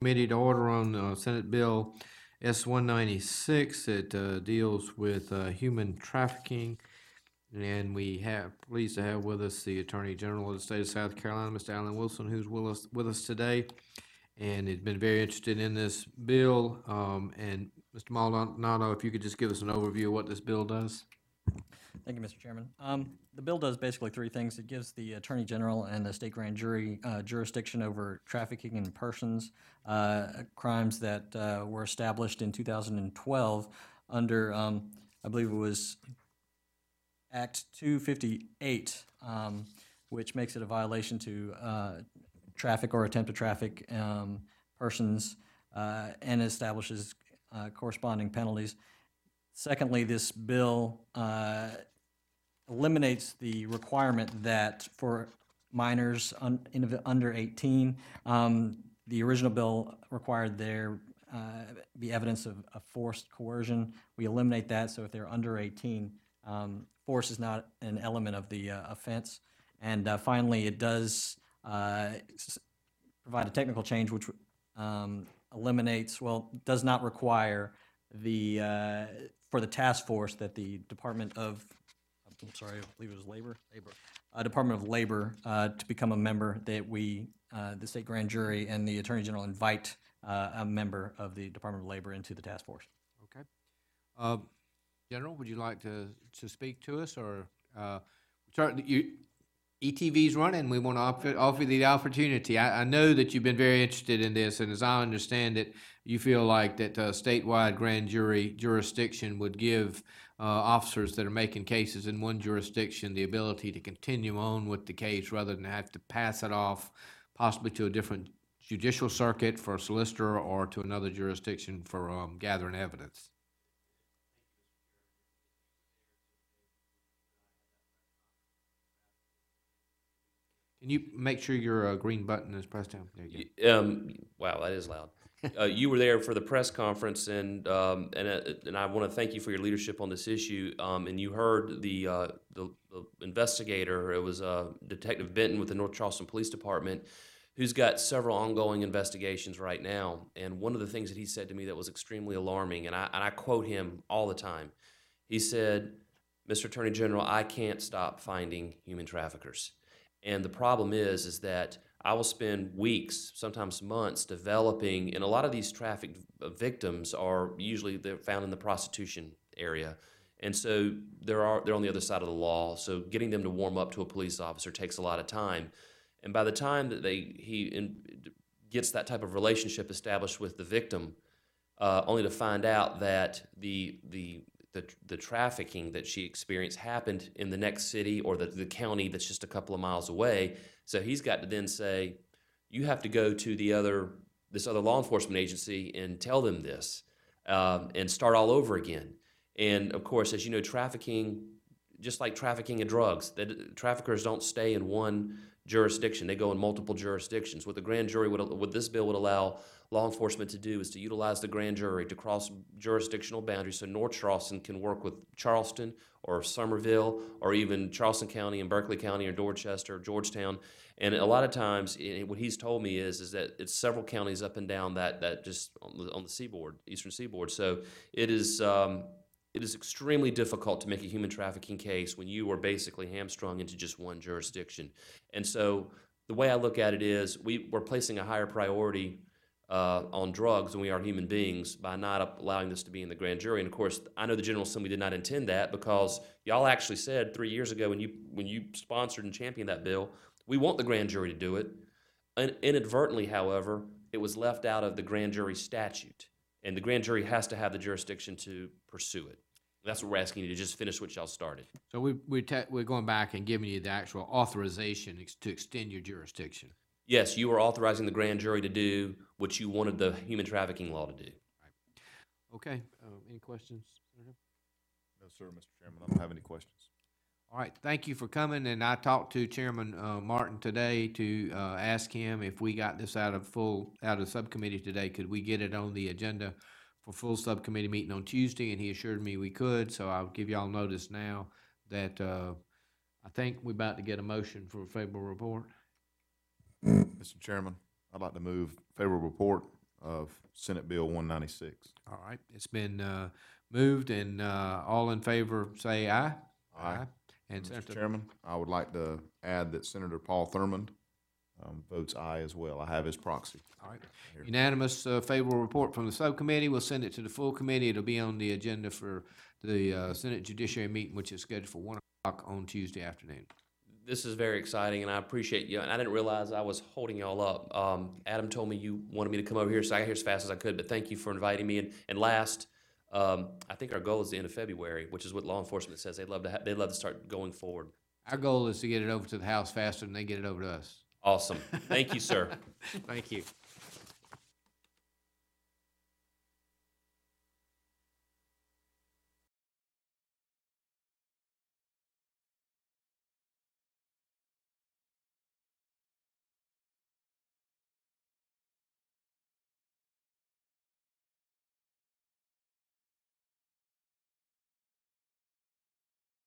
Committee to order on uh, Senate Bill S one ninety-six. that uh, deals with uh, human trafficking. And we have, pleased to have with us the Attorney General of the State of South Carolina, Mr. Alan Wilson, who's with us, with us today. And he's been very interested in this bill. Um, And Mr. Maldonado, if you could just give us an overview of what this bill does? Thank you, Mr. Chairman. Um, The bill does basically three things. It gives the Attorney General and the state grand jury uh, jurisdiction over trafficking in persons, uh, crimes that uh, were established in 2012 under, um, I believe it was Act 258, um, which makes it a violation to uh, traffic or attempt to traffic um, persons uh, and establishes uh, corresponding penalties. Secondly, this bill uh, eliminates the requirement that for minors un- in- under 18, um, the original bill required there uh, be evidence of forced coercion. We eliminate that, so if they're under 18, um, force is not an element of the uh, offense. And uh, finally, it does uh, s- provide a technical change which um, eliminates, well, does not require the, uh, for the task force that the Department of, I'm sorry, I believe it was Labor? Labor. Uh, Department of Labor, uh, to become a member, that we, uh, the state grand jury and the Attorney General invite uh, a member of the Department of Labor into the task force. Okay. Uh, General, would you like to, to speak to us, or, uh, start, you, ETV's running, we want to offer, offer the opportunity. I, I know that you've been very interested in this, and as I understand it, you feel like that uh, statewide grand jury jurisdiction would give uh, officers that are making cases in one jurisdiction the ability to continue on with the case rather than have to pass it off possibly to a different judicial circuit for a solicitor or to another jurisdiction for um, gathering evidence. Can you make sure your uh, green button is pressed down? There you go. Um, wow, that is loud. Uh, you were there for the press conference, and um, and uh, and I want to thank you for your leadership on this issue. Um, and you heard the uh, the, the investigator. It was uh, Detective Benton with the North Charleston Police Department, who's got several ongoing investigations right now. And one of the things that he said to me that was extremely alarming, and I and I quote him all the time. He said, "Mr. Attorney General, I can't stop finding human traffickers." And the problem is, is that I will spend weeks, sometimes months, developing, and a lot of these traffic victims are usually they're found in the prostitution area, and so there are they're on the other side of the law. So getting them to warm up to a police officer takes a lot of time, and by the time that they he in, gets that type of relationship established with the victim, uh, only to find out that the the the, the trafficking that she experienced happened in the next city or the, the county that's just a couple of miles away. So he's got to then say, you have to go to the other this other law enforcement agency and tell them this um, and start all over again. And of course, as you know, trafficking, just like trafficking in drugs, that traffickers don't stay in one jurisdiction; they go in multiple jurisdictions. What the grand jury would, what this bill would allow law enforcement to do is to utilize the grand jury to cross jurisdictional boundaries so North Charleston can work with Charleston or Summerville or even Charleston County and Berkeley County or Dorchester or Georgetown. And a lot of times, eh, what he's told me is is that it's several counties up and down that that just on the, on the seaboard, eastern seaboard. So it is. Um, it is extremely difficult to make a human trafficking case when you are basically hamstrung into just one jurisdiction. And so the way I look at it is we, we're placing a higher priority uh, on drugs than we are human beings by not allowing this to be in the grand jury. And of course, I know the General Assembly did not intend that because y'all actually said three years ago when you when you sponsored and championed that bill, we want the grand jury to do it. In- inadvertently, however, it was left out of the grand jury statute, and the grand jury has to have the jurisdiction to pursue it. That's what we're asking you to just finish what y'all started. So we, we te- we're going back and giving you the actual authorization ex- to extend your jurisdiction. Yes, you are authorizing the grand jury to do what you wanted the human trafficking law to do. Okay, uh, any questions? Senator? No, sir, Mr. Chairman, I don't have any questions. All right, thank you for coming, and I talked to Chairman, uh, Martin today to, uh, ask him if we got this out of full, out of subcommittee today, could we get it on the agenda for full subcommittee meeting on Tuesday, and he assured me we could, so I'll give y'all notice now that, uh, I think we're about to get a motion for a favorable report. Mr. Chairman, I'd like to move favorable report of Senate Bill one ninety-six. All right, it's been, uh, moved and, uh, all in favor, say aye. Aye. And Mr. Senator, Chairman, I would like to add that Senator Paul Thurmond, um, votes aye as well. I have his proxy. all right. Unanimous, uh, favorable report from the subcommittee. We'll send it to the full committee. It'll be on the agenda for the, uh, Senate Judiciary meeting, which is scheduled for one o'clock on Tuesday afternoon. This is very exciting, and I appreciate you. And I didn't realize I was holding y'all up. Um, Adam told me you wanted me to come over here, so I got here as fast as I could. But thank you for inviting me. And, and last, um, I think our goal is the end of February, which is what law enforcement says. They'd love to. Ha- they'd love to start going forward. Our goal is to get it over to the House faster than they get it over to us. Awesome. Thank you, sir. Thank you.